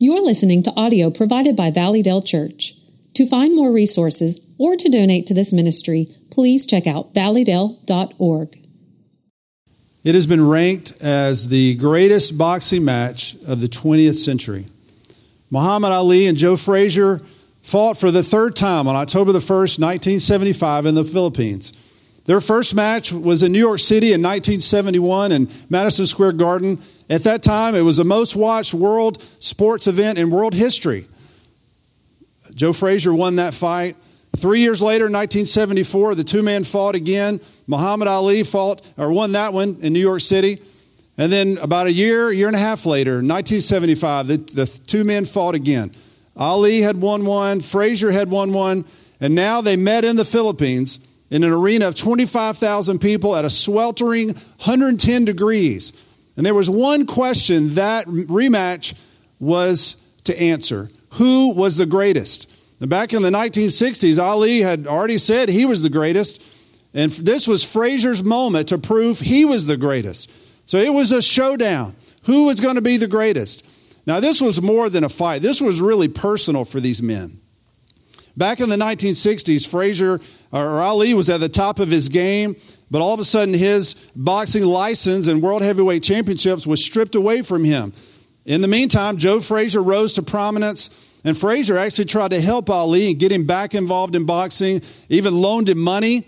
You're listening to audio provided by Valleydale Church. To find more resources or to donate to this ministry, please check out valleydale.org. It has been ranked as the greatest boxing match of the 20th century. Muhammad Ali and Joe Frazier fought for the third time on October the 1st, 1975, in the Philippines. Their first match was in New York City in 1971 in Madison Square Garden. At that time, it was the most watched world sports event in world history. Joe Frazier won that fight. Three years later, 1974, the two men fought again. Muhammad Ali fought or won that one in New York City. And then about a year, year and a half later, 1975, the, the two men fought again. Ali had won one, Frazier had won one, and now they met in the Philippines in an arena of 25,000 people at a sweltering 110 degrees. And there was one question that rematch was to answer Who was the greatest? Back in the 1960s, Ali had already said he was the greatest. And this was Frazier's moment to prove he was the greatest. So it was a showdown. Who was going to be the greatest? Now, this was more than a fight, this was really personal for these men. Back in the 1960s, Frazier or Ali was at the top of his game. But all of a sudden, his boxing license and World Heavyweight Championships was stripped away from him. In the meantime, Joe Frazier rose to prominence, and Frazier actually tried to help Ali and get him back involved in boxing, even loaned him money.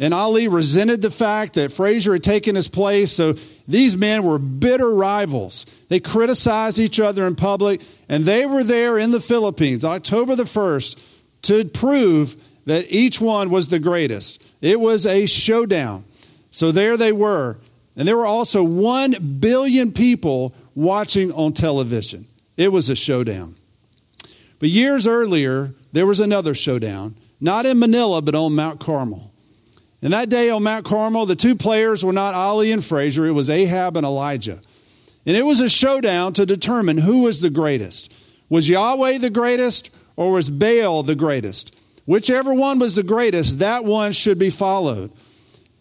And Ali resented the fact that Frazier had taken his place. So these men were bitter rivals. They criticized each other in public, and they were there in the Philippines, October the 1st, to prove that each one was the greatest. It was a showdown. So there they were. And there were also 1 billion people watching on television. It was a showdown. But years earlier, there was another showdown, not in Manila, but on Mount Carmel. And that day on Mount Carmel, the two players were not Ali and Frazier, it was Ahab and Elijah. And it was a showdown to determine who was the greatest. Was Yahweh the greatest or was Baal the greatest? Whichever one was the greatest, that one should be followed.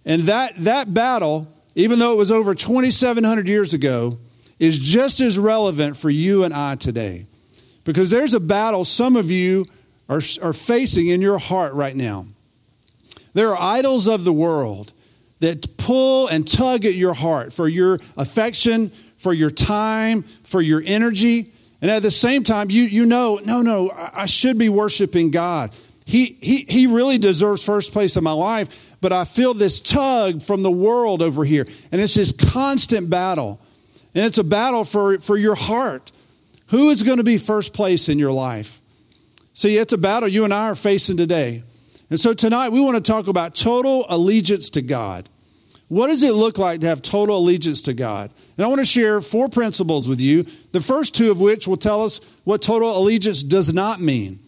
And that, that battle, even though it was over 2,700 years ago, is just as relevant for you and I today. Because there's a battle some of you are, are facing in your heart right now. There are idols of the world that pull and tug at your heart for your affection, for your time, for your energy. And at the same time, you, you know, no, no, I should be worshiping God. He, he, he really deserves first place in my life, but I feel this tug from the world over here. And it's this constant battle. And it's a battle for, for your heart. Who is going to be first place in your life? See, it's a battle you and I are facing today. And so tonight we want to talk about total allegiance to God. What does it look like to have total allegiance to God? And I want to share four principles with you, the first two of which will tell us what total allegiance does not mean.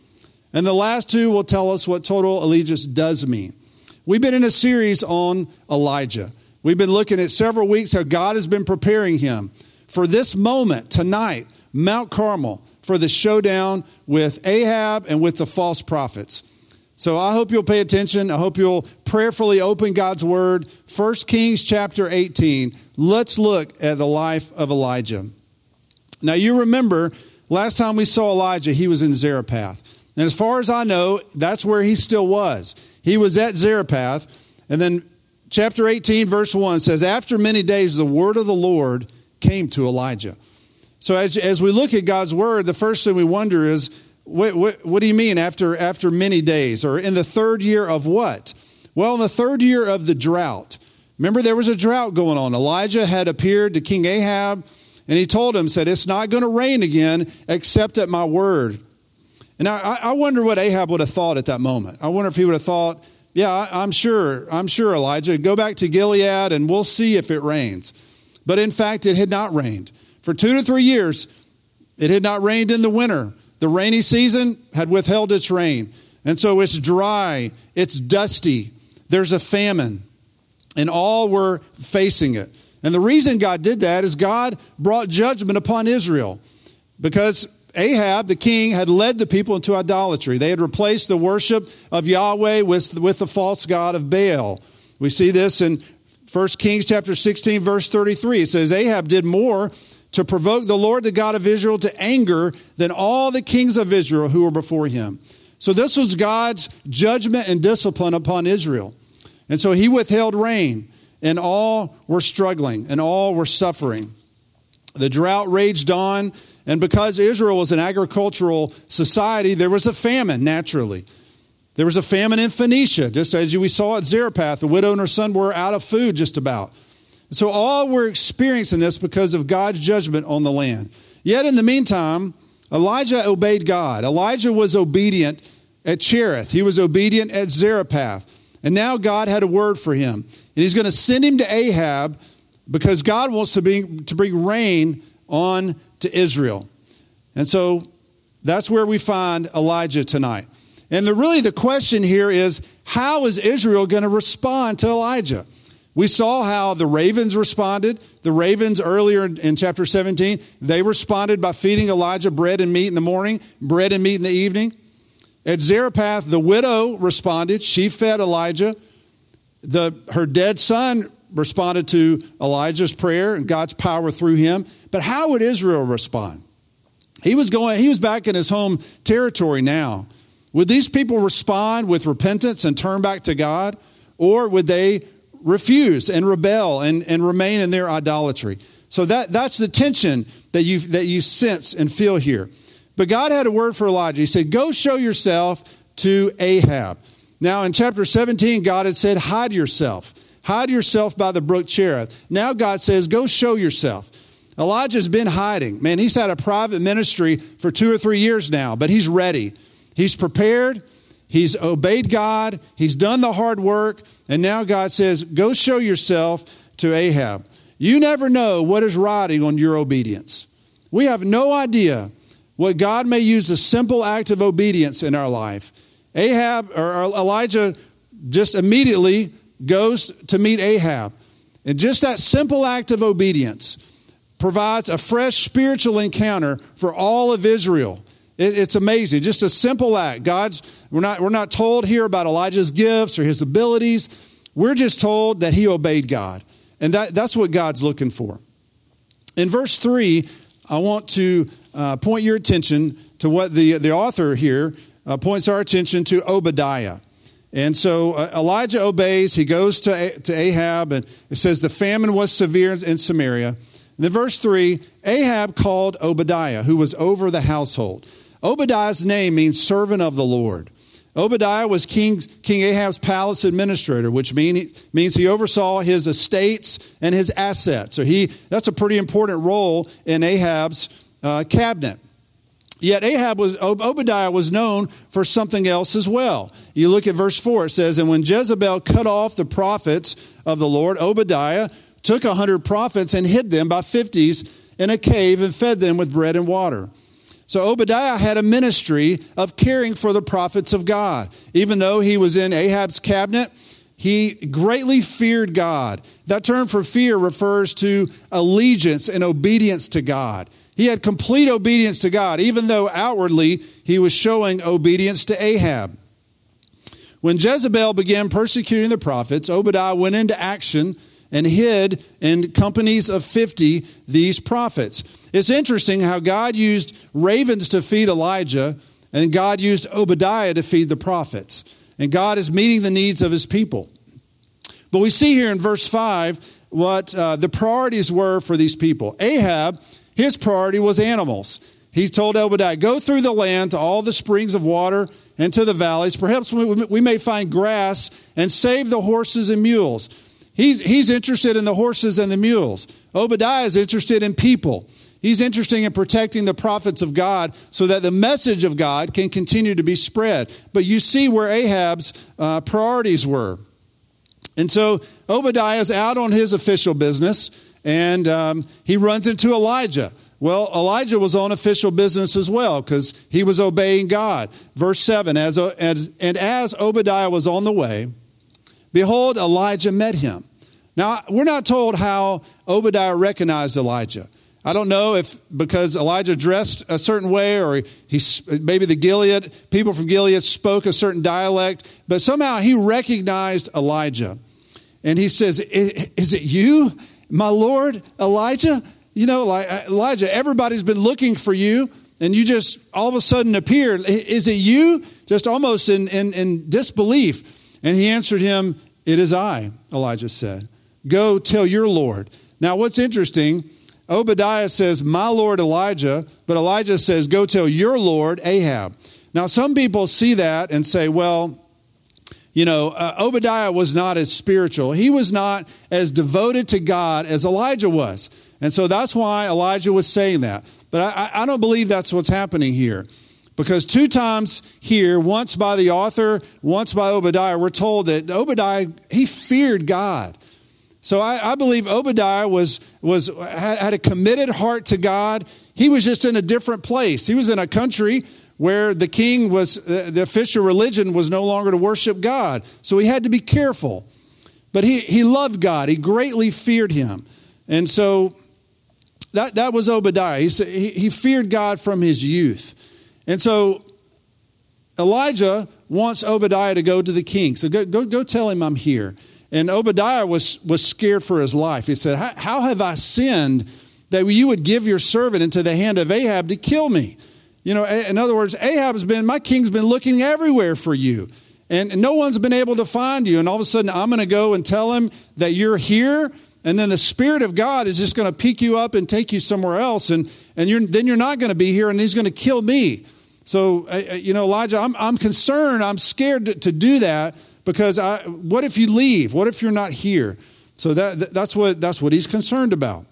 And the last two will tell us what total allegiance does mean. We've been in a series on Elijah. We've been looking at several weeks how God has been preparing him for this moment tonight, Mount Carmel, for the showdown with Ahab and with the false prophets. So I hope you'll pay attention. I hope you'll prayerfully open God's word. 1 Kings chapter 18. Let's look at the life of Elijah. Now you remember last time we saw Elijah, he was in Zarephath. And as far as I know, that's where he still was. He was at Zarephath. And then chapter 18, verse 1 says, After many days, the word of the Lord came to Elijah. So as, as we look at God's word, the first thing we wonder is, what, what, what do you mean after, after many days? Or in the third year of what? Well, in the third year of the drought. Remember, there was a drought going on. Elijah had appeared to King Ahab, and he told him, said, It's not going to rain again except at my word. And I, I wonder what Ahab would have thought at that moment. I wonder if he would have thought, yeah, I'm sure, I'm sure, Elijah, go back to Gilead and we'll see if it rains. But in fact, it had not rained. For two to three years, it had not rained in the winter. The rainy season had withheld its rain. And so it's dry, it's dusty, there's a famine, and all were facing it. And the reason God did that is God brought judgment upon Israel because Ahab, the king, had led the people into idolatry. They had replaced the worship of Yahweh with, with the false god of Baal. We see this in 1 Kings chapter 16, verse 33. It says, Ahab did more to provoke the Lord, the God of Israel, to anger than all the kings of Israel who were before him. So this was God's judgment and discipline upon Israel. And so he withheld rain, and all were struggling, and all were suffering. The drought raged on, and because Israel was an agricultural society, there was a famine naturally. There was a famine in Phoenicia, just as we saw at Zarephath. The widow and her son were out of food just about. So all were experiencing this because of God's judgment on the land. Yet in the meantime, Elijah obeyed God. Elijah was obedient at Cherith. He was obedient at Zarephath. And now God had a word for him. And he's going to send him to Ahab because God wants to bring, to bring rain on to Israel. And so that's where we find Elijah tonight. And the, really the question here is how is Israel going to respond to Elijah? We saw how the ravens responded. The ravens earlier in chapter 17, they responded by feeding Elijah bread and meat in the morning, bread and meat in the evening. At Zarephath, the widow responded. She fed Elijah. The, her dead son responded to Elijah's prayer and God's power through him. But how would Israel respond? He was going, he was back in his home territory now. Would these people respond with repentance and turn back to God? Or would they refuse and rebel and, and remain in their idolatry. So that, that's the tension that you, that you sense and feel here. But God had a word for Elijah. He said, Go show yourself to Ahab. Now, in chapter 17, God had said, Hide yourself. Hide yourself by the brook Cherith. Now, God says, Go show yourself. Elijah's been hiding. Man, he's had a private ministry for two or three years now, but he's ready. He's prepared. He's obeyed God, he's done the hard work, and now God says, Go show yourself to Ahab. You never know what is riding on your obedience. We have no idea what God may use a simple act of obedience in our life. Ahab or Elijah just immediately goes to meet Ahab. And just that simple act of obedience provides a fresh spiritual encounter for all of Israel. It, it's amazing. Just a simple act. God's, we're not, we're not told here about Elijah's gifts or his abilities. We're just told that he obeyed God. And that, that's what God's looking for. In verse 3, I want to uh, point your attention to what the, the author here uh, points our attention to Obadiah. And so uh, Elijah obeys. He goes to, to Ahab, and it says the famine was severe in Samaria. Then verse 3 Ahab called Obadiah, who was over the household. Obadiah's name means servant of the Lord. Obadiah was King, King Ahab's palace administrator, which mean, means he oversaw his estates and his assets. So he, that's a pretty important role in Ahab's uh, cabinet. Yet Ahab was Obadiah was known for something else as well. You look at verse 4, it says, And when Jezebel cut off the prophets of the Lord, Obadiah took a hundred prophets and hid them by fifties in a cave and fed them with bread and water. So Obadiah had a ministry of caring for the prophets of God. Even though he was in Ahab's cabinet, he greatly feared God. That term for fear refers to allegiance and obedience to God. He had complete obedience to God, even though outwardly he was showing obedience to Ahab. When Jezebel began persecuting the prophets, Obadiah went into action and hid in companies of 50 these prophets. It's interesting how God used ravens to feed Elijah, and God used Obadiah to feed the prophets. And God is meeting the needs of his people. But we see here in verse 5 what uh, the priorities were for these people. Ahab, his priority was animals. He told Obadiah, Go through the land to all the springs of water and to the valleys. Perhaps we may find grass and save the horses and mules. He's, he's interested in the horses and the mules. Obadiah is interested in people. He's interested in protecting the prophets of God so that the message of God can continue to be spread. But you see where Ahab's uh, priorities were. And so Obadiah is out on his official business and um, he runs into Elijah. Well, Elijah was on official business as well because he was obeying God. Verse 7 as, as, And as Obadiah was on the way, behold, Elijah met him. Now, we're not told how Obadiah recognized Elijah. I don't know if because Elijah dressed a certain way or he, maybe the Gilead, people from Gilead spoke a certain dialect, but somehow he recognized Elijah. And he says, Is it you, my Lord Elijah? You know, like uh, Elijah, everybody's been looking for you, and you just all of a sudden appeared. Is it you? Just almost in, in, in disbelief. And he answered him, It is I, Elijah said. Go tell your Lord. Now, what's interesting, Obadiah says, My Lord Elijah, but Elijah says, Go tell your Lord Ahab. Now, some people see that and say, Well, you know, uh, Obadiah was not as spiritual. He was not as devoted to God as Elijah was. And so that's why Elijah was saying that. But I, I don't believe that's what's happening here. Because two times here, once by the author, once by Obadiah, we're told that Obadiah, he feared God. So I, I believe Obadiah was, was, had, had a committed heart to God. He was just in a different place. He was in a country where the king was, the official religion was no longer to worship God. So he had to be careful. But he, he loved God, he greatly feared him. And so that, that was Obadiah. He, he, feared God from his youth. And so Elijah wants Obadiah to go to the king. So go, go, go tell him I'm here. And Obadiah was, was scared for his life. He said, How have I sinned that you would give your servant into the hand of Ahab to kill me? You know, in other words, Ahab's been, my king's been looking everywhere for you. And, no one's been able to find you. And all of a sudden, I'm going to go and tell him that you're here. And then the Spirit of God is just going to pick you up and take you somewhere else. And, and you're, then you're not going to be here, and he's going to kill me. So, uh, uh, you know, Elijah, I'm, I'm concerned. I'm scared to, to do that because I, what if you leave? What if you're not here? So that, that's, what, that's what he's concerned about.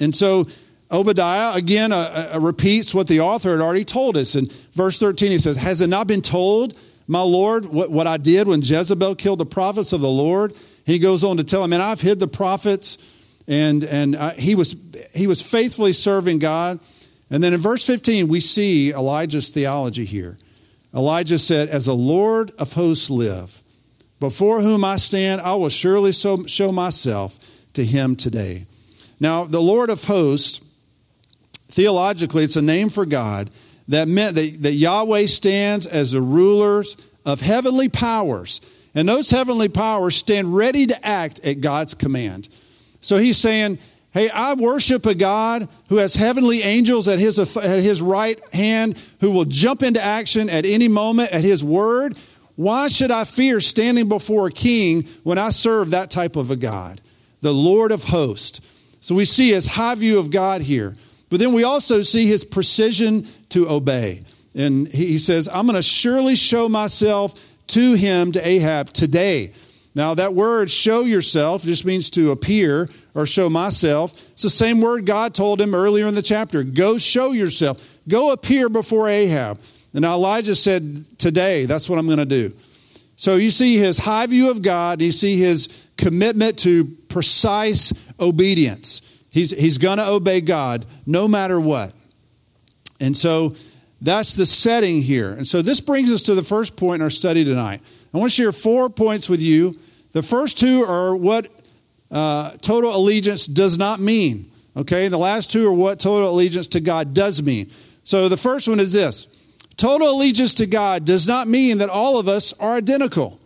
And so Obadiah again uh, uh, repeats what the author had already told us. In verse 13, he says, Has it not been told, my Lord, what, what I did when Jezebel killed the prophets of the Lord? He goes on to tell him, Man, I've hid the prophets, and, and uh, he, was, he was faithfully serving God. And then in verse 15, we see Elijah's theology here. Elijah said, As the Lord of hosts live, before whom I stand, I will surely show myself to him today. Now, the Lord of hosts theologically, it's a name for God that meant that, that Yahweh stands as the rulers of heavenly powers. And those heavenly powers stand ready to act at God's command. So he's saying, Hey, I worship a God who has heavenly angels at his, at his right hand who will jump into action at any moment at his word. Why should I fear standing before a king when I serve that type of a God? The Lord of hosts. So we see his high view of God here. But then we also see his precision to obey. And he says, I'm going to surely show myself to him, to Ahab, today. Now, that word, show yourself, just means to appear or show myself. It's the same word God told him earlier in the chapter go show yourself, go appear before Ahab. And Elijah said, Today, that's what I'm going to do. So you see his high view of God, you see his commitment to precise obedience. He's, he's going to obey God no matter what. And so that's the setting here. And so this brings us to the first point in our study tonight. I want to share four points with you. The first two are what uh, total allegiance does not mean. Okay, the last two are what total allegiance to God does mean. So the first one is this total allegiance to God does not mean that all of us are identical.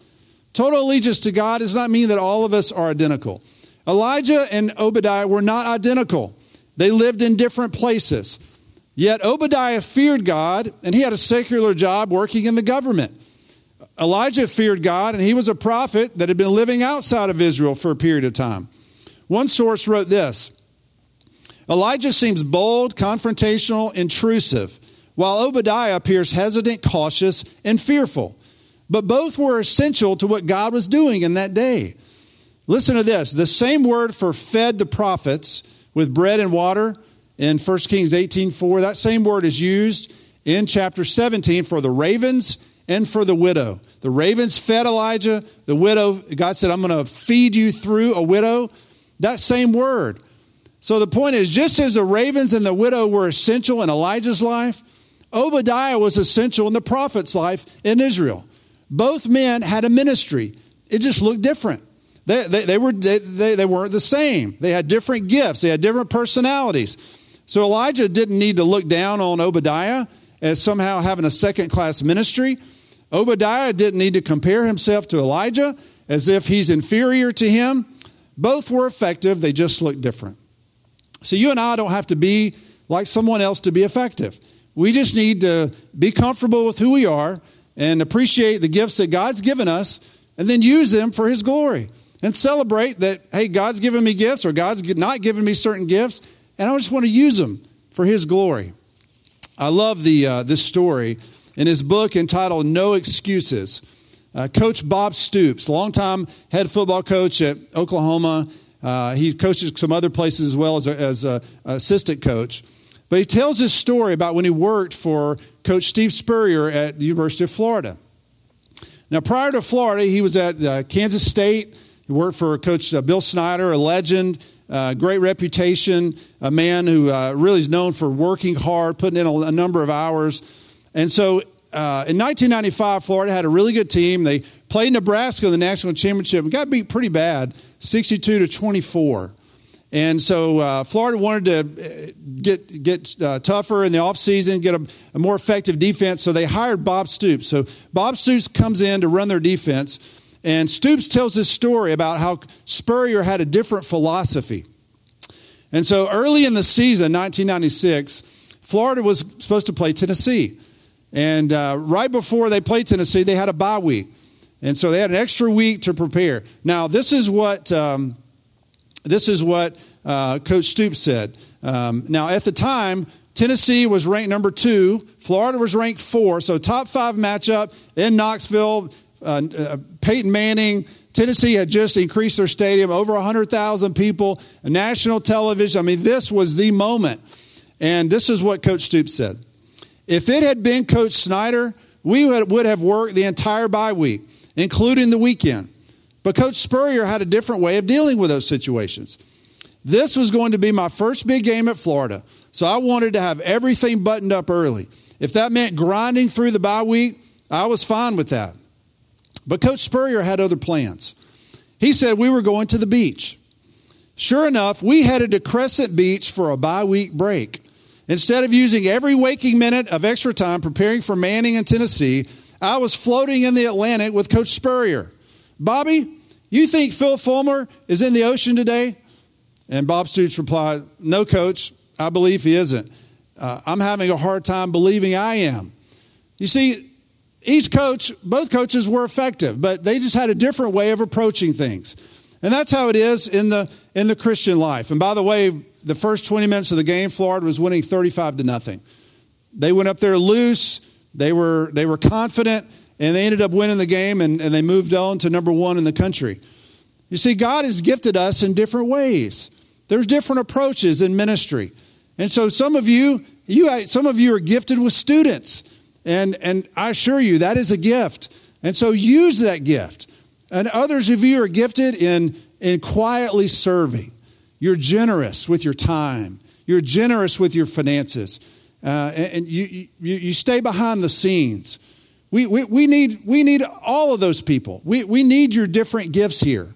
Total allegiance to God does not mean that all of us are identical. Elijah and Obadiah were not identical, they lived in different places. Yet Obadiah feared God and he had a secular job working in the government. Elijah feared God and he was a prophet that had been living outside of Israel for a period of time. One source wrote this Elijah seems bold, confrontational, intrusive, while Obadiah appears hesitant, cautious, and fearful. But both were essential to what God was doing in that day. Listen to this the same word for fed the prophets with bread and water in 1 Kings 18 4, that same word is used in chapter 17 for the ravens and for the widow. The ravens fed Elijah, the widow, God said, I'm going to feed you through a widow. That same word. So the point is, just as the ravens and the widow were essential in Elijah's life, Obadiah was essential in the prophet's life in Israel. Both men had a ministry, it just looked different. They, they, they, were, they, they, weren't the same. They had different gifts, they had different personalities. So Elijah didn't need to look down on Obadiah as somehow having a second class ministry. Obadiah didn't need to compare himself to Elijah as if he's inferior to him. Both were effective, they just looked different. So you and I don't have to be like someone else to be effective. We just need to be comfortable with who we are and appreciate the gifts that God's given us and then use them for His glory and celebrate that, hey, God's given me gifts or God's not given me certain gifts, and I just want to use them for His glory. I love the, uh, this story in his book entitled No Excuses. Uh, coach Bob Stoops, longtime head football coach at Oklahoma. Uh, he coaches some other places as well as, as assistant coach. But he tells this story about when he worked for Coach Steve Spurrier at the University of Florida. Now, prior to Florida, he was at uh, Kansas State. He worked for Coach uh, Bill Snyder, a legend, uh, great reputation, a man who uh, really is known for working hard, putting in a, a number of hours. And so uh, in 1995, Florida had a really good team. They played Nebraska in the national championship and got beat pretty bad, 62 to 24. And so uh, Florida wanted to uh, get get uh, tougher in the offseason, get a, a, more effective defense. So they hired Bob Stoops. So Bob Stoops comes in to run their defense. And Stoops tells this story about how Spurrier had a different philosophy. And so early in the season, 1996, Florida was supposed to play Tennessee. And uh, right before they played Tennessee, they had a bye week. And so they had an extra week to prepare. Now, this is what, um, this is what uh, Coach Stoops said. Um, now, at the time, Tennessee was ranked number two, Florida was ranked four. So, top five matchup in Knoxville. Uh, uh Peyton Manning, Tennessee had just increased their stadium, over 100,000 people, national television. I mean, this was the moment. And this is what Coach Stoops said. If it had been Coach Snyder, we would have worked the entire bye week, including the weekend. But Coach Spurrier had a different way of dealing with those situations. This was going to be my first big game at Florida, so I wanted to have everything buttoned up early. If that meant grinding through the bye week, I was fine with that. But Coach Spurrier had other plans. He said we were going to the beach. Sure enough, we headed to Crescent Beach for a bye week break. Instead of using every waking minute of extra time preparing for Manning in Tennessee, I was floating in the Atlantic with Coach Spurrier. Bobby, you think Phil Fulmer is in the ocean today? And Bob Stoops replied, No, coach, I believe he isn't. Uh, I'm having a hard time believing I am. You see, each coach, both coaches were effective, but they just had a different way of approaching things. And that's how it is in the, in the Christian life. And by the way, the first 20 minutes of the game, Florida was winning 35 to nothing. They went up there loose, they were, they were confident, and they ended up winning the game and, and they moved on to number one in the country. You see, God has gifted us in different ways. There's different approaches in ministry. And so some of you, you some of you are gifted with students. And, and I assure you, that is a gift. And so use that gift. And others of you are gifted in, in quietly serving. You're generous with your time. You're generous with your finances. Uh, and you, you, you stay behind the scenes. We, we, we, need, we need all of those people. We, we need your different gifts here.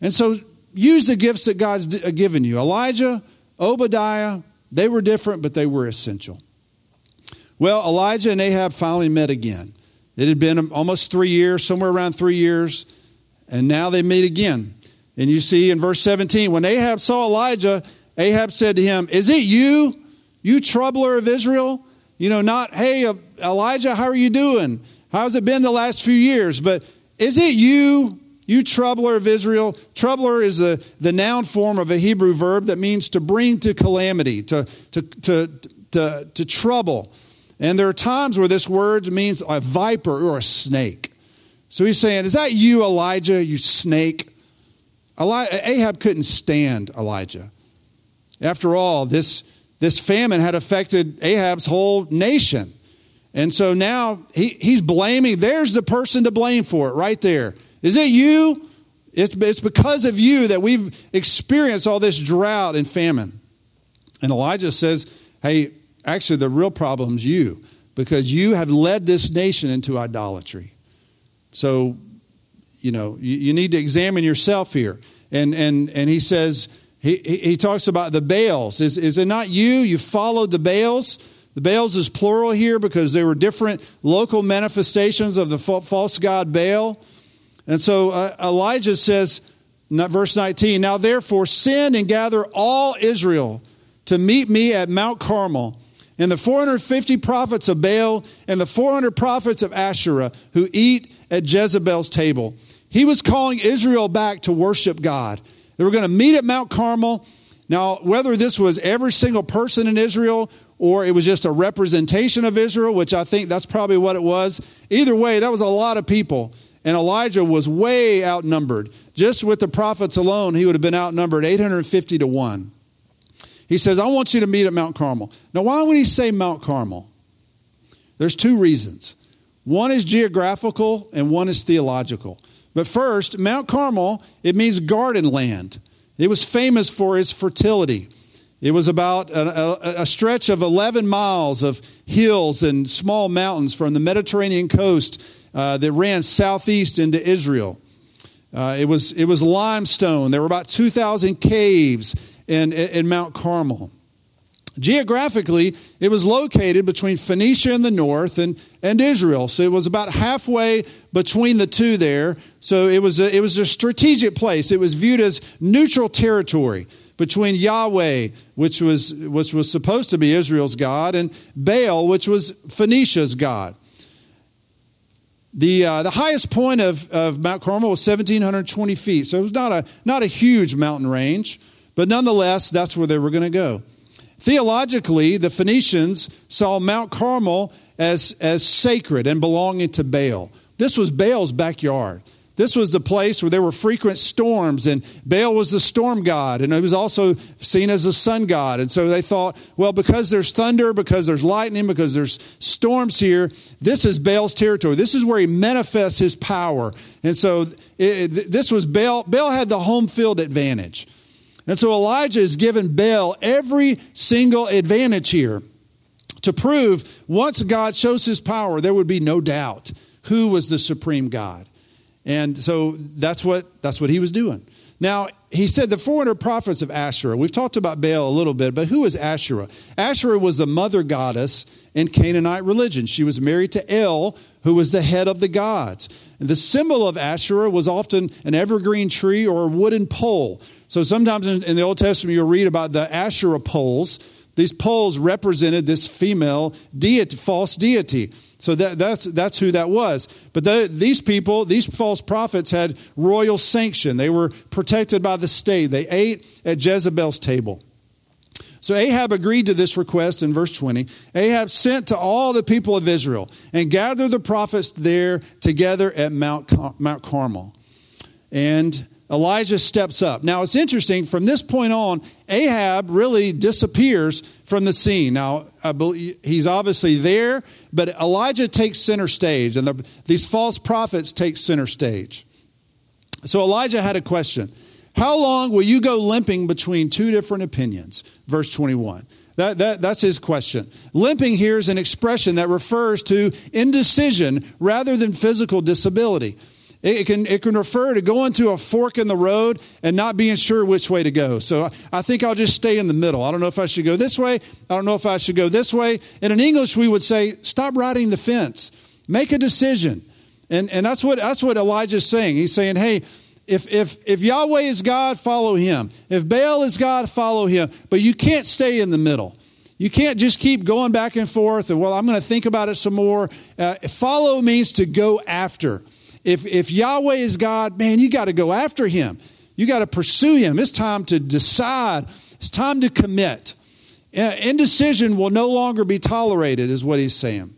And so use the gifts that God's uh, given you. Elijah, Obadiah, they were different, but they were essential. Well, Elijah and Ahab finally met again. It had been almost three years, somewhere around three years, and now they meet again. And you see in verse 17, when Ahab saw Elijah, Ahab said to him, Is it you, you troubler of Israel? You know, not, hey, uh, Elijah, how are you doing? How's it been the last few years? But is it you, you troubler of Israel? Troubler is the, the noun form of a Hebrew verb that means to bring to calamity, to, to, to, to, to trouble. And there are times where this word means a viper or a snake. So he's saying, Is that you, Elijah, you snake? Ahab couldn't stand Elijah. After all, this, this famine had affected Ahab's whole nation. And so now he, he's blaming, there's the person to blame for it right there. Is it you? It's, it's because of you that we've experienced all this drought and famine. And Elijah says, hey, actually, the real problem is you because you have led this nation into idolatry. So you know, you, you need to examine yourself here. And, and, and he says, he, he talks about the Baals. Is, is it not you? You followed the Baals? The Baals is plural here because there were different local manifestations of the false god Baal. And so uh, Elijah says, verse 19. Now therefore, send and gather all Israel to meet me at Mount Carmel, and the 450 prophets of Baal and the 400 prophets of Asherah who eat at Jezebel's table. He was calling Israel back to worship God. They were going to meet at Mount Carmel. Now, whether this was every single person in Israel or it was just a representation of Israel, which I think that's probably what it was, either way, that was a lot of people. And Elijah was way outnumbered. Just with the prophets alone, he would have been outnumbered 850 to 1. He says, I want you to meet at Mount Carmel. Now, why would he say Mount Carmel? There's two reasons. One is geographical and one is theological. But first, Mount Carmel, it means garden land. It was famous for its fertility. It was about a, a, a, stretch of 11 miles of hills and small mountains from the Mediterranean coast uh, that ran southeast into Israel. Uh, it, was, it was limestone. There were about 2,000 caves in, in Mount Carmel. Geographically, it was located between Phoenicia in the north and, and Israel. So it was about halfway between the two there. So it was, a, it was a strategic place. It was viewed as neutral territory between Yahweh, which was, which was supposed to be Israel's God, and Baal, which was Phoenicia's God. The, uh, the highest point of, of Mount Carmel was 1,720 feet. So it was not a, not a huge mountain range, but nonetheless, that's where they were going to go. Theologically, the Phoenicians saw Mount Carmel as, as sacred and belonging to Baal. This was Baal's backyard. This was the place where there were frequent storms, and Baal was the storm god, and he was also seen as a sun god. And so they thought, well, because there's thunder, because there's lightning, because there's storms here, this is Baal's territory. This is where he manifests his power. And so it, this was Baal. Baal had the home field advantage. And so Elijah is given Baal every single advantage here to prove once God shows his power, there would be no doubt who was the supreme God. And so that's what, that's what he was doing. Now, he said the 400 prophets of Asherah. We've talked about Baal a little bit, but who is Asherah? Asherah was the mother goddess in Canaanite religion. She was married to El, who was the head of the gods. And the symbol of Asherah was often an evergreen tree or a wooden pole. So sometimes in, in the Old Testament, you'll read about the Asherah poles. These poles represented this female deity, false deity. So that, that's, that's who that was. But the, these people, these false prophets, had royal sanction. They were protected by the state. They ate at Jezebel's table. So Ahab agreed to this request in verse 20. Ahab sent to all the people of Israel and gathered the prophets there together at Mount, Mount Carmel. And Elijah steps up. Now it's interesting, from this point on, Ahab really disappears from the scene. Now, he's obviously there, but Elijah takes center stage, and the, these false prophets take center stage. So Elijah had a question How long will you go limping between two different opinions? Verse 21. That, that, that's his question. Limping here is an expression that refers to indecision rather than physical disability. It can, it can refer to going to a fork in the road and not being sure which way to go. So I think I'll just stay in the middle. I don't know if I should go this way. I don't know if I should go this way. And in English, we would say, stop riding the fence. Make a decision. And, and that's, what, that's what Elijah's saying. He's saying, hey, if, if, if Yahweh is God, follow him. If Baal is God, follow him. But you can't stay in the middle. You can't just keep going back and forth and, well, I'm going to think about it some more. Uh, follow means to go after. If, if Yahweh is God, man, you got to go after him. You got to pursue him. It's time to decide, it's time to commit. Uh, indecision will no longer be tolerated, is what he's saying.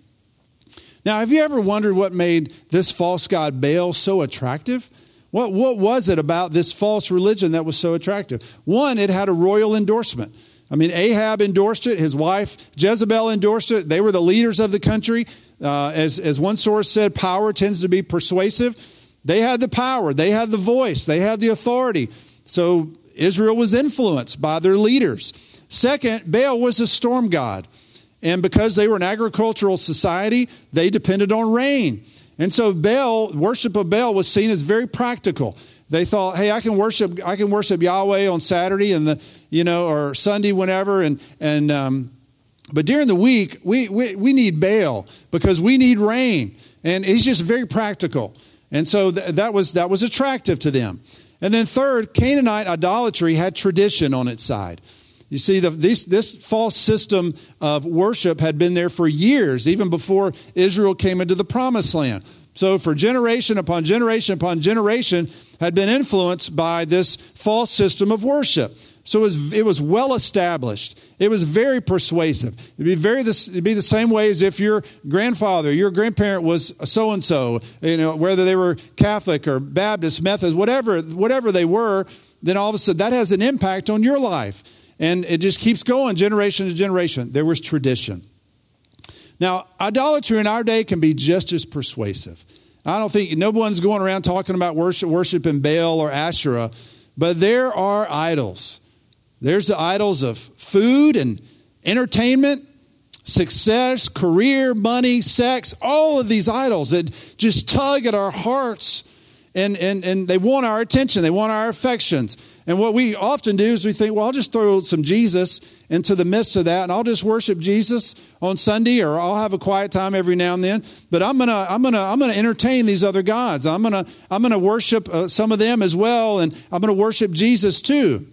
Now, have you ever wondered what made this false god Baal so attractive? What, what was it about this false religion that was so attractive? One, it had a royal endorsement. I mean, Ahab endorsed it, his wife Jezebel endorsed it. They were the leaders of the country. Uh, as, as one source said, power tends to be persuasive. They had the power, they had the voice, they had the authority. So Israel was influenced by their leaders. Second, Baal was a storm god. And because they were an agricultural society, they depended on rain. And so Baal, worship of Baal was seen as very practical. They thought, hey, I can worship, I can worship Yahweh on Saturday and the, you know, or Sunday, whenever, and and um, but during the week, we, we, we need Baal because we need rain. And he's just very practical. And so th- that, was, that was attractive to them. And then, third, Canaanite idolatry had tradition on its side. You see, the, this, this false system of worship had been there for years, even before Israel came into the promised land. So, for generation upon generation upon generation, had been influenced by this false system of worship. So it was, it was well established. It was very persuasive. It'd be, very the, it'd be the same way as if your grandfather, your grandparent was so and so, you know, whether they were Catholic or Baptist, Methodist, whatever, whatever they were, then all of a sudden that has an impact on your life. And it just keeps going generation to generation. There was tradition. Now, idolatry in our day can be just as persuasive. I don't think no one's going around talking about worship, worshiping Baal or Asherah, but there are idols. There's the idols of food and entertainment, success, career, money, sex, all of these idols that just tug at our hearts and, and, and they want our attention, they want our affections. And what we often do is we think, well, I'll just throw some Jesus into the midst of that and I'll just worship Jesus on Sunday or I'll have a quiet time every now and then. But I'm going to I'm going to I'm going to entertain these other gods. I'm going to I'm going to worship uh, some of them as well and I'm going to worship Jesus too.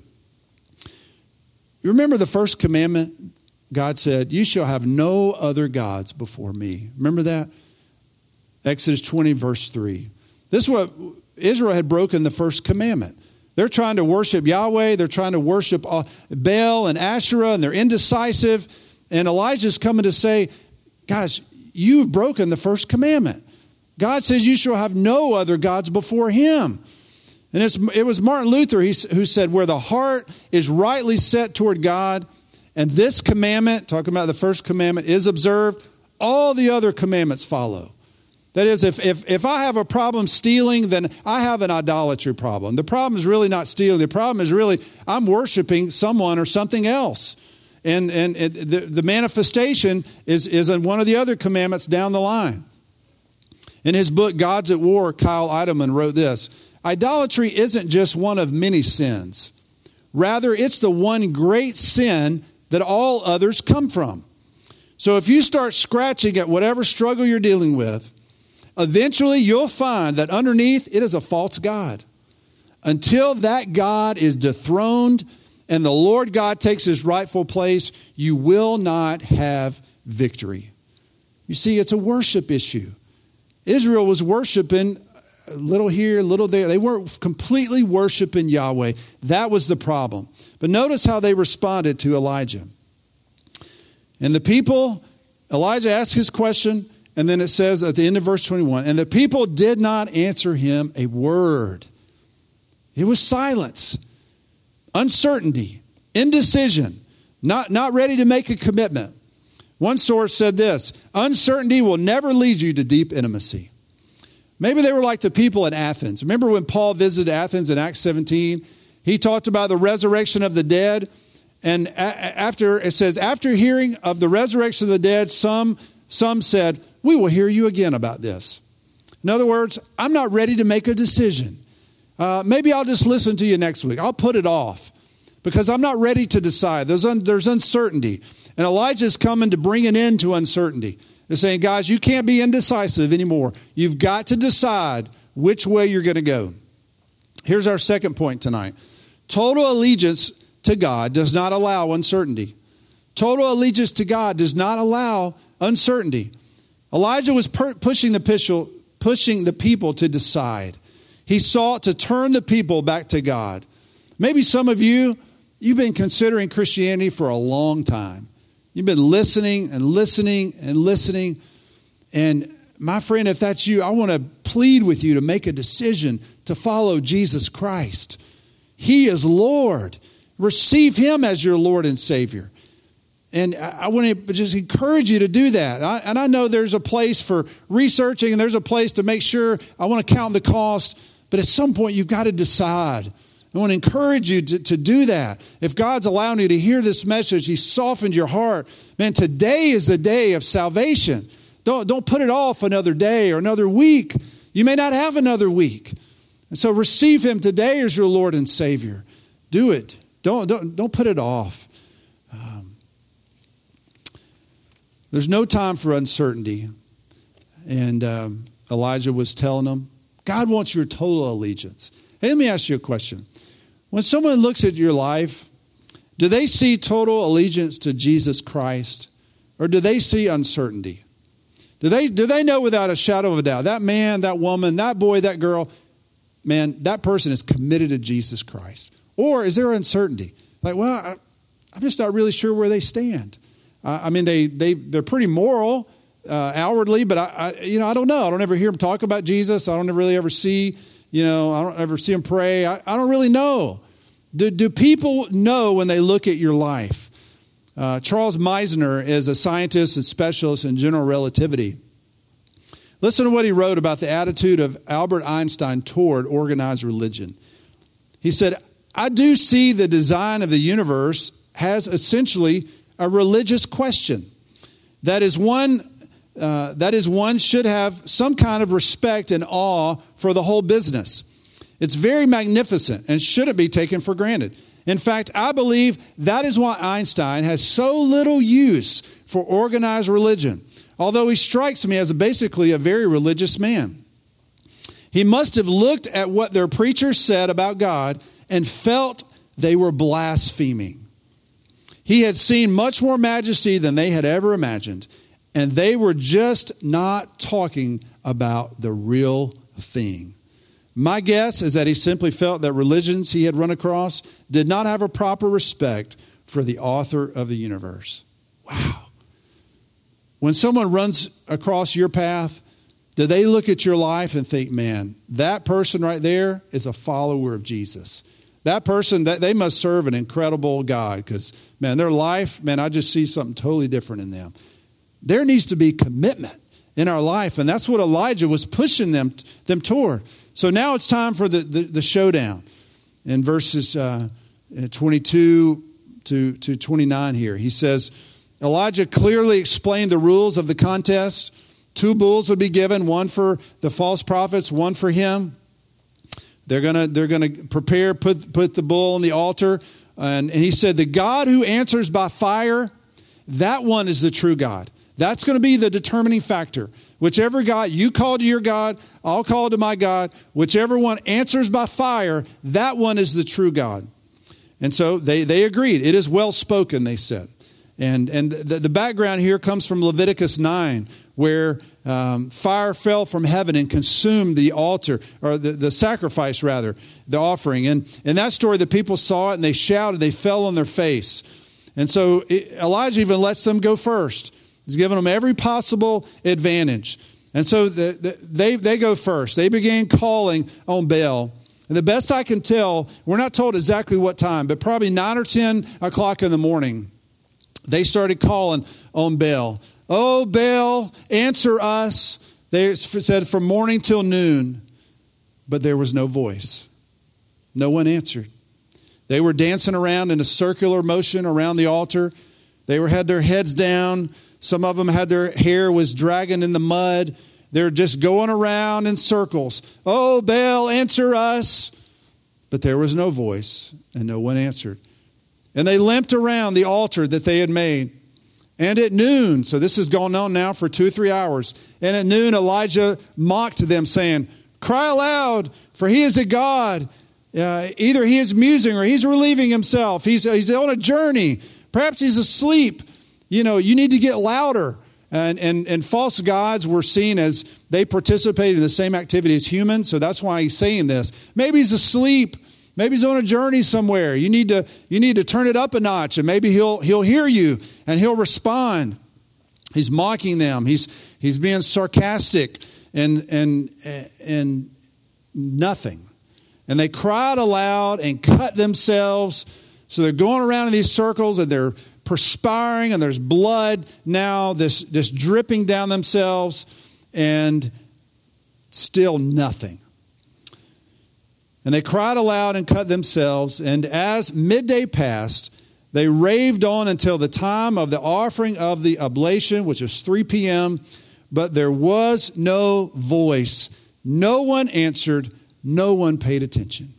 You remember the first commandment? God said, You shall have no other gods before me. Remember that? Exodus 20, verse 3. This is what Israel had broken the first commandment. They're trying to worship Yahweh, they're trying to worship uh, Baal and Asherah, and they're indecisive. And Elijah's coming to say, Guys, you've broken the first commandment. God says you shall have no other gods before him. And it was Martin Luther who said, Where the heart is rightly set toward God, and this commandment, talking about the first commandment, is observed, all the other commandments follow. That is, if, if, if I have a problem stealing, then I have an idolatry problem. The problem is really not stealing. The problem is really I'm worshiping someone or something else. And, and the, the manifestation is, is in one of the other commandments down the line. In his book, Gods at War, Kyle Idleman wrote this Idolatry isn't just one of many sins, rather, it's the one great sin that all others come from. So if you start scratching at whatever struggle you're dealing with, eventually you'll find that underneath it is a false God. Until that God is dethroned and the Lord God takes his rightful place, you will not have victory. You see, it's a worship issue. Israel was worshiping little here, little there. They weren't completely worshiping Yahweh. That was the problem. But notice how they responded to Elijah. And the people, Elijah asked his question, and then it says at the end of verse 21 and the people did not answer him a word. It was silence, uncertainty, indecision, not, not ready to make a commitment. One source said this uncertainty will never lead you to deep intimacy. Maybe they were like the people in Athens. Remember when Paul visited Athens in Acts 17? He talked about the resurrection of the dead. And after it says, after hearing of the resurrection of the dead, some, some said, We will hear you again about this. In other words, I'm not ready to make a decision. Uh, maybe I'll just listen to you next week. I'll put it off because I'm not ready to decide. There's, un, there's uncertainty. And Elijah's coming to bring an end to uncertainty. They're saying, guys, you can't be indecisive anymore. You've got to decide which way you're going to go. Here's our second point tonight total allegiance to God does not allow uncertainty. Total allegiance to God does not allow uncertainty. Elijah was per- pushing, the pushing the people to decide. He sought to turn the people back to God. Maybe some of you, you've been considering Christianity for a long time. You've been listening and listening and listening. And my friend, if that's you, I want to plead with you to make a decision to follow Jesus Christ. He is Lord. Receive Him as your Lord and Savior. And I want to just encourage you to do that. And I know there's a place for researching and there's a place to make sure I want to count the cost. But at some point, you've got to decide I want to encourage you to, to do that. If God's allowing you to hear this message, He softened your heart. Man, today is the day of salvation. Don't, don't put it off another day or another week. You may not have another week. And so receive Him today as your Lord and Savior. Do it. Don't, don't, don't put it off. Um, there's no time for uncertainty. And um, Elijah was telling them, God wants your total allegiance. Hey, let me ask you a question. When someone looks at your life, do they see total allegiance to Jesus Christ or do they see uncertainty? Do they, do they know without a shadow of a doubt that man, that woman, that boy, that girl, man, that person is committed to Jesus Christ? Or is there uncertainty? Like, well, I, am just not really sure where they stand. Uh, I mean, they, they, they're pretty moral uh, outwardly, but I, I, you know, I don't know. I don't ever hear them talk about Jesus. I don't really ever see, you know, I don't ever see them pray. I, I don't really know. Do, do people know when they look at your life? Uh, Charles Misner is a scientist and specialist in general relativity. Listen to what he wrote about the attitude of Albert Einstein toward organized religion. He said, I do see the design of the universe has essentially a religious question. That is one uh, that is one should have some kind of respect and awe for the whole business. It's very magnificent and shouldn't be taken for granted. In fact, I believe that is why Einstein has so little use for organized religion, although he strikes me as basically a very religious man. He must have looked at what their preachers said about God and felt they were blaspheming. He had seen much more majesty than they had ever imagined, and they were just not talking about the real thing. My guess is that he simply felt that religions he had run across did not have a proper respect for the author of the universe. Wow. When someone runs across your path, do they look at your life and think, man, that person right there is a follower of Jesus? That person, that they must serve an incredible God because, man, their life, man, I just see something totally different in them. There needs to be commitment in our life, and that's what Elijah was pushing them, them toward. So now it's time for the, the, the showdown. In verses uh, 22 to, to 29 here, he says, Elijah clearly explained the rules of the contest. Two bulls would be given, one for the false prophets, one for him. They're gonna they're gonna prepare, put put the bull on the altar, and, and he said, The God who answers by fire, that one is the true God. That's going to be the determining factor. Whichever God you call to your God, I'll call to my God. Whichever one answers by fire, that one is the true God. And so they, they agreed. It is well spoken, they said. And, and the, the background here comes from Leviticus 9, where um, fire fell from heaven and consumed the altar, or the, the sacrifice, rather, the offering. And in that story, the people saw it and they shouted, they fell on their face. And so it, Elijah even lets them go first. He's given them every possible advantage. And so the, the, they, they go first. They began calling on Baal. And the best I can tell, we're not told exactly what time, but probably 9 or 10 o'clock in the morning, they started calling on Baal. Oh, Baal, answer us. They said from morning till noon, but there was no voice. No one answered. They were dancing around in a circular motion around the altar. They were, had their heads down. Some of them had their hair was dragging in the mud. They're just going around in circles. Oh, Baal, answer us. But there was no voice, and no one answered. And they limped around the altar that they had made. And at noon, so this has gone on now for two or three hours, and at noon Elijah mocked them, saying, Cry aloud, for he is a God. Uh, either he is musing or he's relieving himself. He's, he's on a journey. Perhaps he's asleep. You know, you need to get louder. And, and, and false gods were seen as they participated in the same activity as humans, so that's why he's saying this. Maybe he's asleep. Maybe he's on a journey somewhere. You need to, you need to turn it up a notch, and maybe he'll, he'll hear you and he'll respond. He's mocking them. He's, he's being sarcastic and, and, and nothing. And they cried aloud and cut themselves. So they're going around in these circles and they're perspiring and there's blood now, this, this dripping down themselves, and still nothing. And they cried aloud and cut themselves, and as midday passed, they raved on until the time of the offering of the oblation, which was 3 p.m., but there was no voice. No one answered, no one paid attention.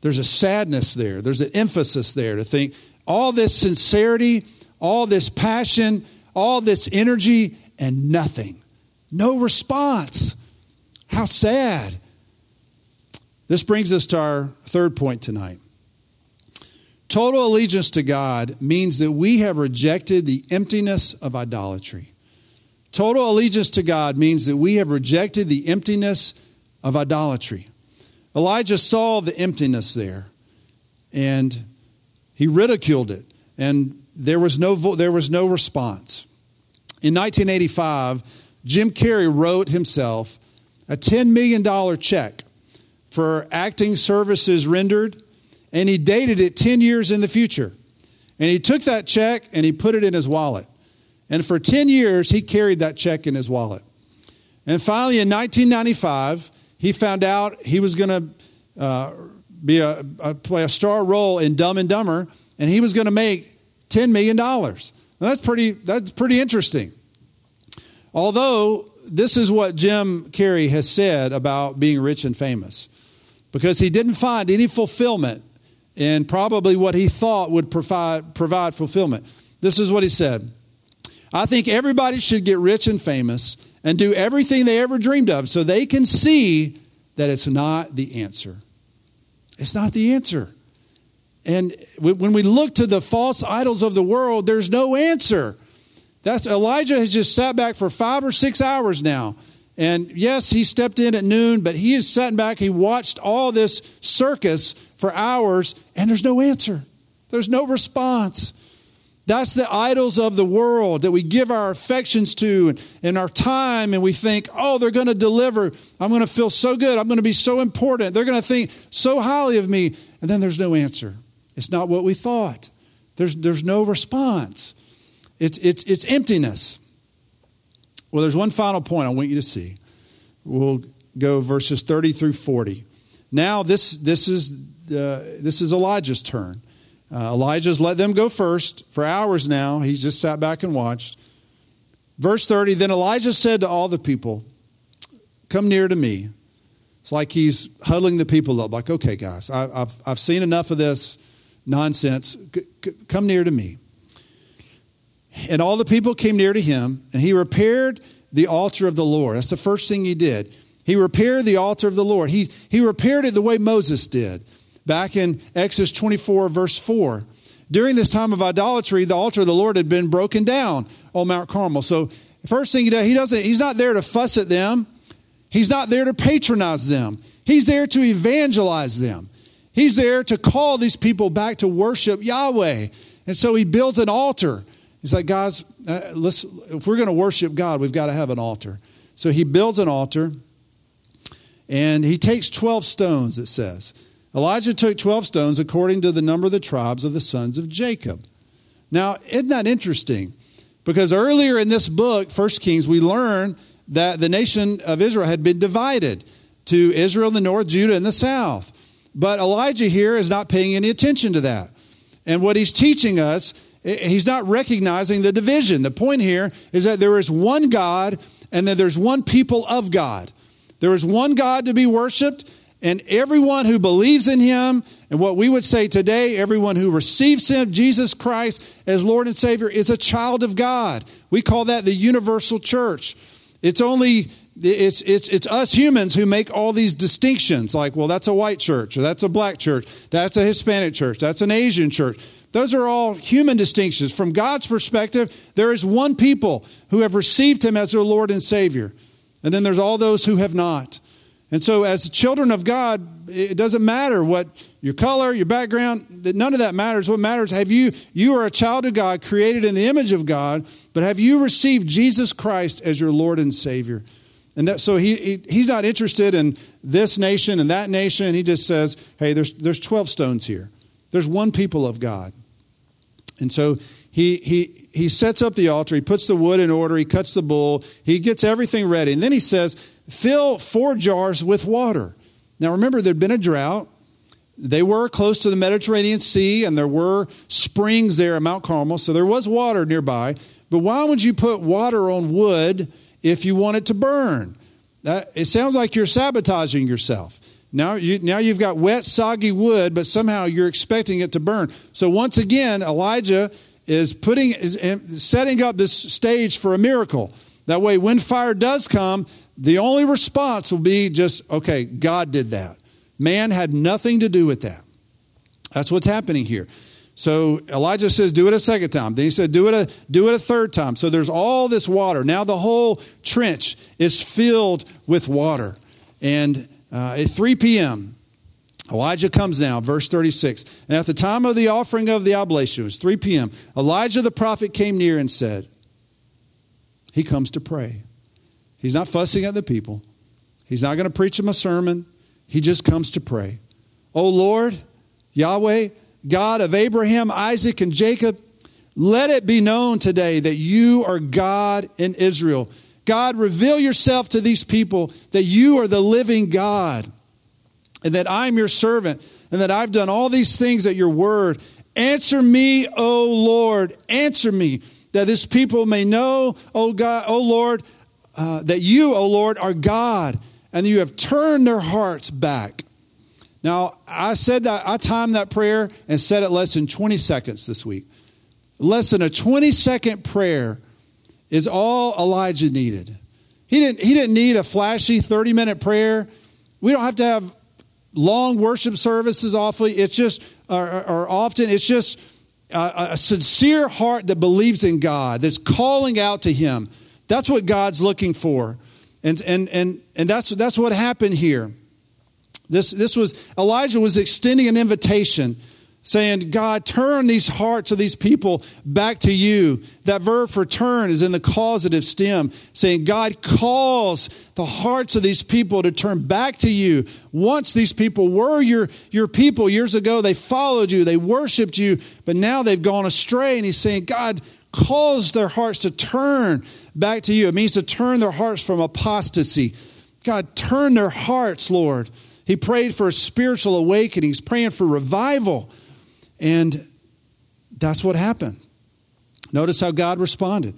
There's a sadness there, there's an emphasis there to think all this sincerity, all this passion, all this energy, and nothing. No response. How sad. This brings us to our third point tonight. Total allegiance to God means that we have rejected the emptiness of idolatry. Total allegiance to God means that we have rejected the emptiness of idolatry. Elijah saw the emptiness there and he ridiculed it, and there was no, there was no response. In 1985, Jim Carrey wrote himself a $10 million check for acting services rendered, and he dated it 10 years in the future. And he took that check and he put it in his wallet. And for 10 years, he carried that check in his wallet. And finally, in 1995, he found out he was going to uh, be a, a, play a star role in Dumb and Dumber, and he was going to make $10 million. That's pretty, that's pretty interesting. Although this is what Jim Carrey has said about being rich and famous, because he didn't find any fulfillment in probably what he thought would provide, provide fulfillment. This is what he said I think everybody should get rich and famous and do everything they ever dreamed of so they can see that it's not the answer. It's not the answer. And when we look to the false idols of the world, there's no answer. That's Elijah has just sat back for five or six hours now. And yes, he stepped in at noon, but he is sitting back. He watched all this circus for hours, and there's no answer. There's no response. That's the idols of the world that we give our affections to and, and our time, and we think, oh, they're going to deliver. I'm going to feel so good. I'm going to be so important. They're going to think so highly of me. And then there's no answer. It's not what we thought. There's, there's no response. It's, it's, it's emptiness. Well, there's one final point I want you to see. We'll go verses 30 through 40. Now, this, this, is, uh, this is Elijah's turn. Uh, Elijah's let them go first for hours now. He just sat back and watched. Verse 30 Then Elijah said to all the people, Come near to me. It's like he's huddling the people up, like, okay, guys, I, have I've seen enough of this nonsense. C- c- come near to me. And all the people came near to him, and he repaired the altar of the Lord. That's the first thing he did. He repaired the altar of the Lord. He, he repaired it the way Moses did back in Exodus 24, verse 4. During this time of idolatry, the altar of the Lord had been broken down on Mount Carmel. So, first thing he does, he doesn't, he's not there to fuss at them. He's not there to patronize them. He's there to evangelize them. He's there to call these people back to worship Yahweh. And so he builds an altar. He's like, guys, uh, let's, if we're going to worship God, we've got to have an altar. So he builds an altar and he takes 12 stones, it says. Elijah took 12 stones according to the number of the tribes of the sons of Jacob. Now, isn't that interesting? Because earlier in this book, 1 Kings, we learn that the nation of Israel had been divided to Israel in the north, Judah in the south. But Elijah here is not paying any attention to that. And what he's teaching us, eh, he's not recognizing the division. The point here is that there is one God and that there's one people of God. There is one God to be worshiped, and everyone who believes in him, and what we would say today, everyone who receives him, Jesus Christ, as Lord and Savior, is a child of God. We call that the universal church. It's only it's, it's, it's us humans who make all these distinctions like, well, that's a white church, or that's a black church, that's a Hispanic church, that's an Asian church. Those are all human distinctions. From God's perspective, there is one people who have received Him as their Lord and Savior. And then there's all those who have not. And so, as children of God, it doesn't matter what your color, your background, none of that matters. What matters, have you, you are a child of God, created in the image of God, but have you received Jesus Christ as your Lord and Savior? And that, so he, he, he's not interested in this nation and that nation. He just says, hey, there's, there's 12 stones here. There's one people of God. And so he, he, he sets up the altar, he puts the wood in order, he cuts the bull, he gets everything ready. And then he says, fill four jars with water. Now remember, there'd been a drought. They were close to the Mediterranean Sea, and there were springs there at Mount Carmel, so there was water nearby. But why would you put water on wood if you want it to burn? That, it sounds like you're sabotaging yourself. Now, you, now you've got wet, soggy wood, but somehow you're expecting it to burn. So once again, Elijah is putting, is setting up this stage for a miracle. That way, when fire does come, the only response will be just, okay, God did that. Man had nothing to do with that. That's what's happening here. So Elijah says, do it a second time. Then he said, do it a, do it a third time. So there's all this water. Now the whole trench is filled with water. And uh, at 3 p.m., Elijah comes now, verse 36. And at the time of the offering of the oblation, it was 3 p.m., Elijah the prophet came near and said, He comes to pray. He's not fussing at the people, he's not going to preach them a sermon. He just comes to pray. Oh Lord, Yahweh, God of Abraham, Isaac, and Jacob, let it be known today that you are God in Israel. God, reveal yourself to these people that you are the living God and that I'm your servant and that I've done all these things at your word. Answer me, O Lord, answer me, that this people may know, O God, O Lord, uh, that you, O Lord, are God, and you have turned their hearts back. Now, I said that I timed that prayer and said it less than 20 seconds this week. Less than a 20 second prayer is all Elijah needed. He didn't, he didn't need a flashy 30 minute prayer. We don't have to have long worship services awfully. It's just, or, or often, it's just a, a sincere heart that believes in God, that's calling out to Him. That's what God's looking for. And, and, and, and that's, that's what happened here. This, this was, Elijah was extending an invitation saying, God, turn these hearts of these people back to you. That verb for turn is in the causative stem, saying, God calls the hearts of these people to turn back to you. Once these people were your, your people years ago, they followed you, they worshiped you, but now they've gone astray. And he's saying, God, cause their hearts to turn back to you. It means to turn their hearts from apostasy. God, turn their hearts, Lord. He prayed for a spiritual awakening. He's praying for revival. And that's what happened. Notice how God responded.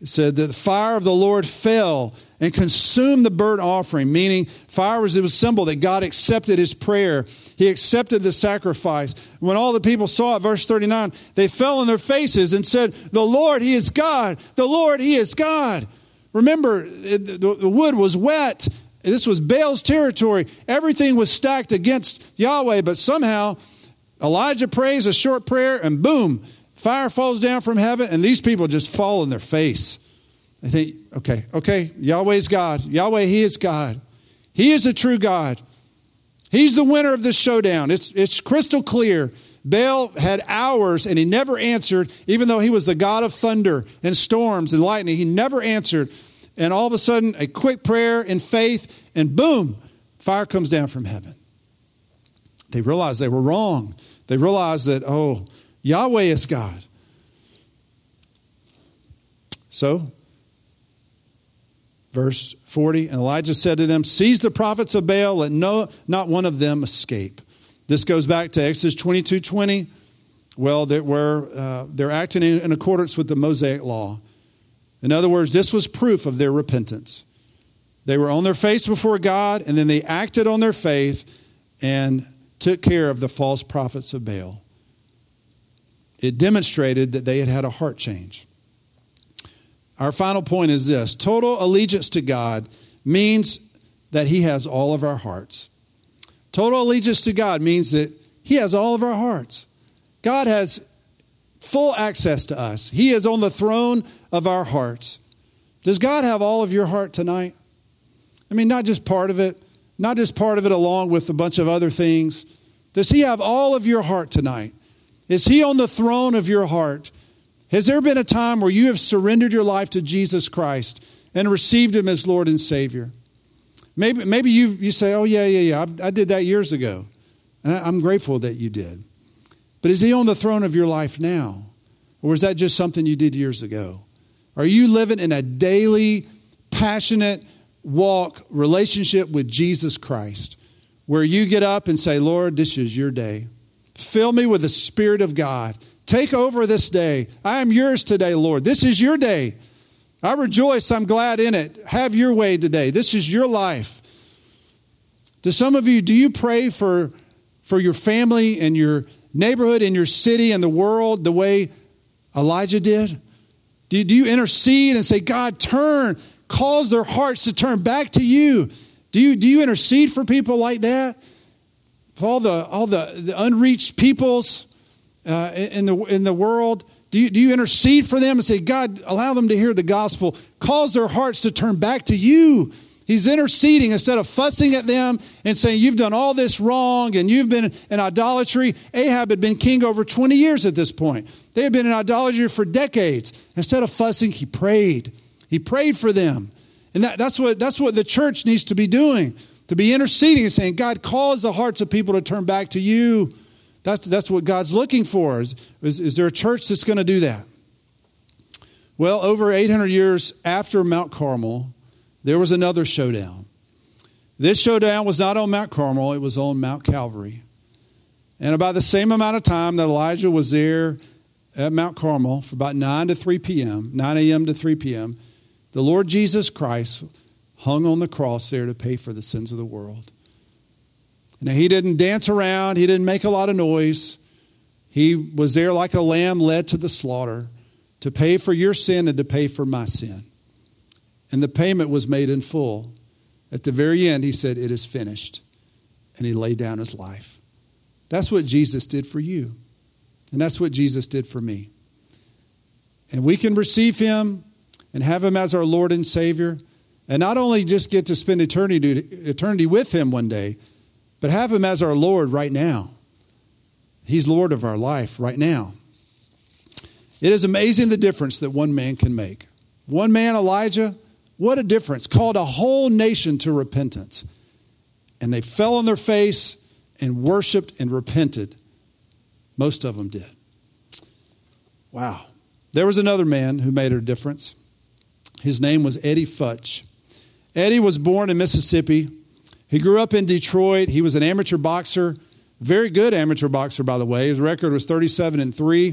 It said that the fire of the Lord fell and consumed the burnt offering, meaning fire was a symbol that God accepted his prayer. He accepted the sacrifice. When all the people saw it, verse 39, they fell on their faces and said, The Lord, He is God. The Lord, He is God. Remember, the wood was wet. This was Baal's territory. Everything was stacked against Yahweh, but somehow Elijah prays a short prayer, and boom, fire falls down from heaven, and these people just fall on their face. They think, okay, okay, Yahweh's God. Yahweh, He is God. He is a true God. He's the winner of this showdown. It's, it's crystal clear. Baal had hours and he never answered, even though he was the God of thunder and storms and lightning. He never answered. And all of a sudden, a quick prayer in faith, and boom, fire comes down from heaven. They realized they were wrong. They realized that, oh, Yahweh is God. So, verse 40, and Elijah said to them, Seize the prophets of Baal, let no, not one of them escape. This goes back to Exodus 22 20. Well, they were, uh, they're acting in, in accordance with the Mosaic law. In other words, this was proof of their repentance. They were on their face before God, and then they acted on their faith, and took care of the false prophets of Baal. It demonstrated that they had had a heart change. Our final point is this total allegiance to God means that He has all of our hearts. Total allegiance to God means that He has all of our hearts. God has full access to us, He is on the throne of our hearts. Does God have all of your heart tonight? I mean, not just part of it, not just part of it along with a bunch of other things. Does He have all of your heart tonight? Is He on the throne of your heart? Has there been a time where you have surrendered your life to Jesus Christ and received Him as Lord and Savior? Maybe, maybe you, you say, oh, yeah, yeah, yeah, I, I did that years ago. And I, I'm grateful that you did. But is He on the throne of your life now? Or is that just something you did years ago? Are you living in a daily, passionate, walk relationship with Jesus Christ, where you get up and say, Lord, this is your day. Fill me with the Spirit of God. Take over this day. I am yours today, Lord. This is your day. I rejoice. I'm glad in it. Have your way today. This is your life. To some of you, do you pray for, for your family and your neighborhood and your city and the world the way Elijah did? Do you, do you intercede and say, God, turn cause their hearts to turn back to you. Do you, do you intercede for people like that? For all the, all the, the unreached peoples uh, in, the, in the world? Do you, do you intercede for them and say, God, allow them to hear the gospel? Cause their hearts to turn back to you. He's interceding instead of fussing at them and saying, You've done all this wrong and you've been in idolatry. Ahab had been king over 20 years at this point. They had been in idolatry for decades. Instead of fussing, he prayed. He prayed for them. And that, that's, what, that's what the church needs to be doing to be interceding and saying, God, cause the hearts of people to turn back to you. That's, that's what God's looking for. Is, is, is there a church that's going to do that? Well, over 800 years after Mount Carmel, there was another showdown. This showdown was not on Mount Carmel, it was on Mount Calvary. And about the same amount of time that Elijah was there at Mount Carmel for about 9 to 3 p.m., 9 a.m. to 3 p.m., the Lord Jesus Christ hung on the cross there to pay for the sins of the world. Now, he didn't dance around, he didn't make a lot of noise. He was there like a lamb led to the slaughter to pay for your sin and to pay for my sin. And the payment was made in full. At the very end, he said, It is finished. And he laid down his life. That's what Jesus did for you. And that's what Jesus did for me. And we can receive him and have him as our Lord and Savior. And not only just get to spend eternity, eternity with him one day, but have him as our Lord right now. He's Lord of our life right now. It is amazing the difference that one man can make. One man, Elijah, what a difference. Called a whole nation to repentance. And they fell on their face and worshiped and repented. Most of them did. Wow. There was another man who made a difference. His name was Eddie Futch. Eddie was born in Mississippi. He grew up in Detroit. He was an amateur boxer, very good amateur boxer, by the way. His record was 37 and 3.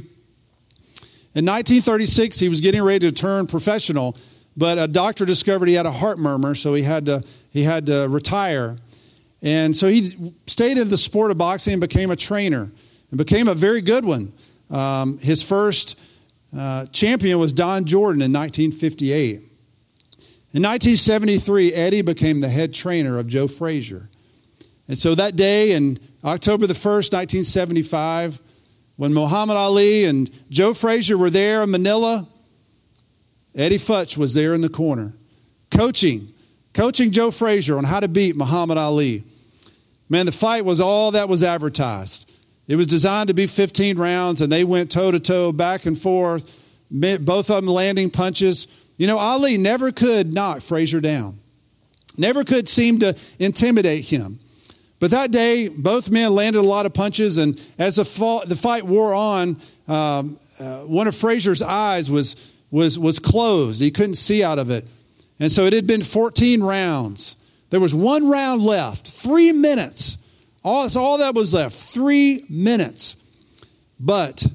In 1936, he was getting ready to turn professional, but a doctor discovered he had a heart murmur, so he had to, he had to retire. And so he stayed in the sport of boxing and became a trainer and became a very good one. Um, his first uh, champion was Don Jordan in 1958. In 1973, Eddie became the head trainer of Joe Frazier. And so that day, in October the 1st, 1975, when Muhammad Ali and Joe Frazier were there in Manila, Eddie Futch was there in the corner, coaching, coaching Joe Frazier on how to beat Muhammad Ali. Man, the fight was all that was advertised. It was designed to be 15 rounds, and they went toe to toe, back and forth, both of them landing punches. You know, Ali never could knock Frazier down, never could seem to intimidate him. But that day, both men landed a lot of punches, and as the, fight wore on, um, uh, one of Frazier's eyes was was, was closed. He couldn't see out of it. And so it had been 14 rounds. There was one round left, three minutes. All, that's all that was left, three minutes. But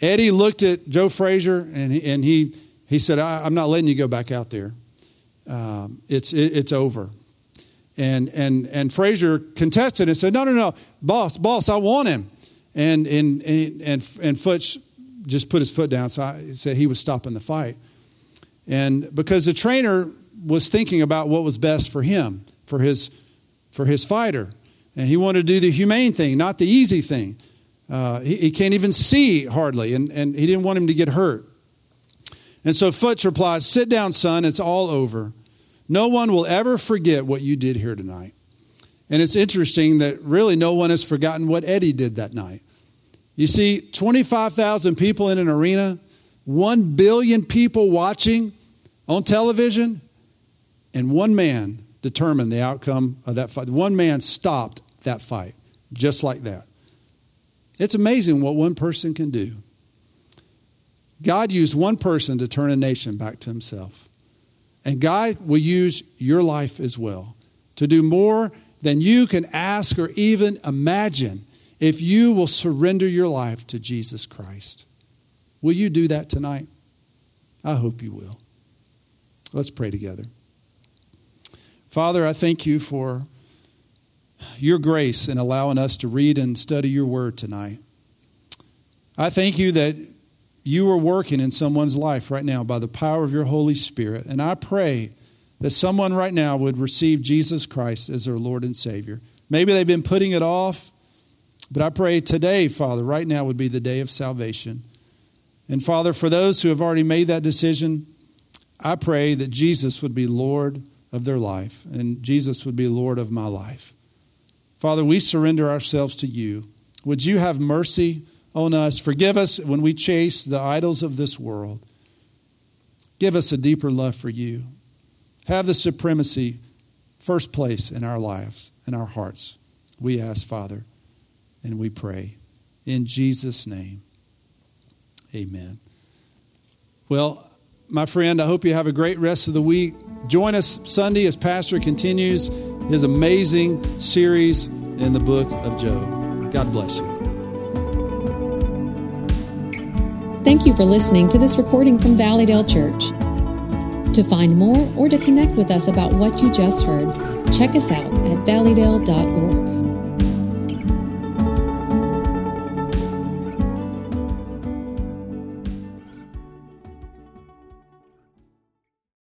Eddie looked at Joe Frazier and and he, he said, I, am not letting you go back out there. Um, it's, it, it's over. And, and, and Frazier contested and said, No, no, no, boss, boss, I want him. And, and, and, and, and Futch just put his foot down. So I said he was stopping the fight. And because the trainer was thinking about what was best for him, for his, for his fighter. And he wanted to do the humane thing, not the easy thing. Uh, he, he, can't even see hardly, and, and he didn't want him to get hurt. And so Futch replied, Sit down, son, it's all over. No one will ever forget what you did here tonight. And it's interesting that really no one has forgotten what Eddie did that night. You see, 25,000 people in an arena, 1 billion people watching on television, and one man determined the outcome of that fight. One man stopped that fight, just like that. It's amazing what one person can do. God used one person to turn a nation back to himself. And God will use your life as well to do more than you can ask or even imagine if you will surrender your life to Jesus Christ. Will you do that tonight? I hope you will. Let's pray together. Father, I thank you for your grace in allowing us to read and study your word tonight. I thank you that you are working in someone's life right now by the power of your Holy Spirit. And I pray that someone right now would receive Jesus Christ as their Lord and Savior. Maybe they've been putting it off. But I pray today, Father, right now would be the day of salvation. And Father, for those who have already made that decision, I pray that Jesus would be Lord of their life and Jesus would be Lord of my life. Father, we surrender ourselves to you. Would you have mercy on us? Forgive us when we chase the idols of this world. Give us a deeper love for you. Have the supremacy, first place in our lives, in our hearts. We ask, Father, and we pray. In Jesus' name, amen. Well, my friend, I hope you have a great rest of the week. Join us Sunday as Pastor continues his amazing series in the book of Job. God bless you. Thank you for listening to this recording from Valleydale Church. To find more or to connect with us about what you just heard, check us out at valleydale.org.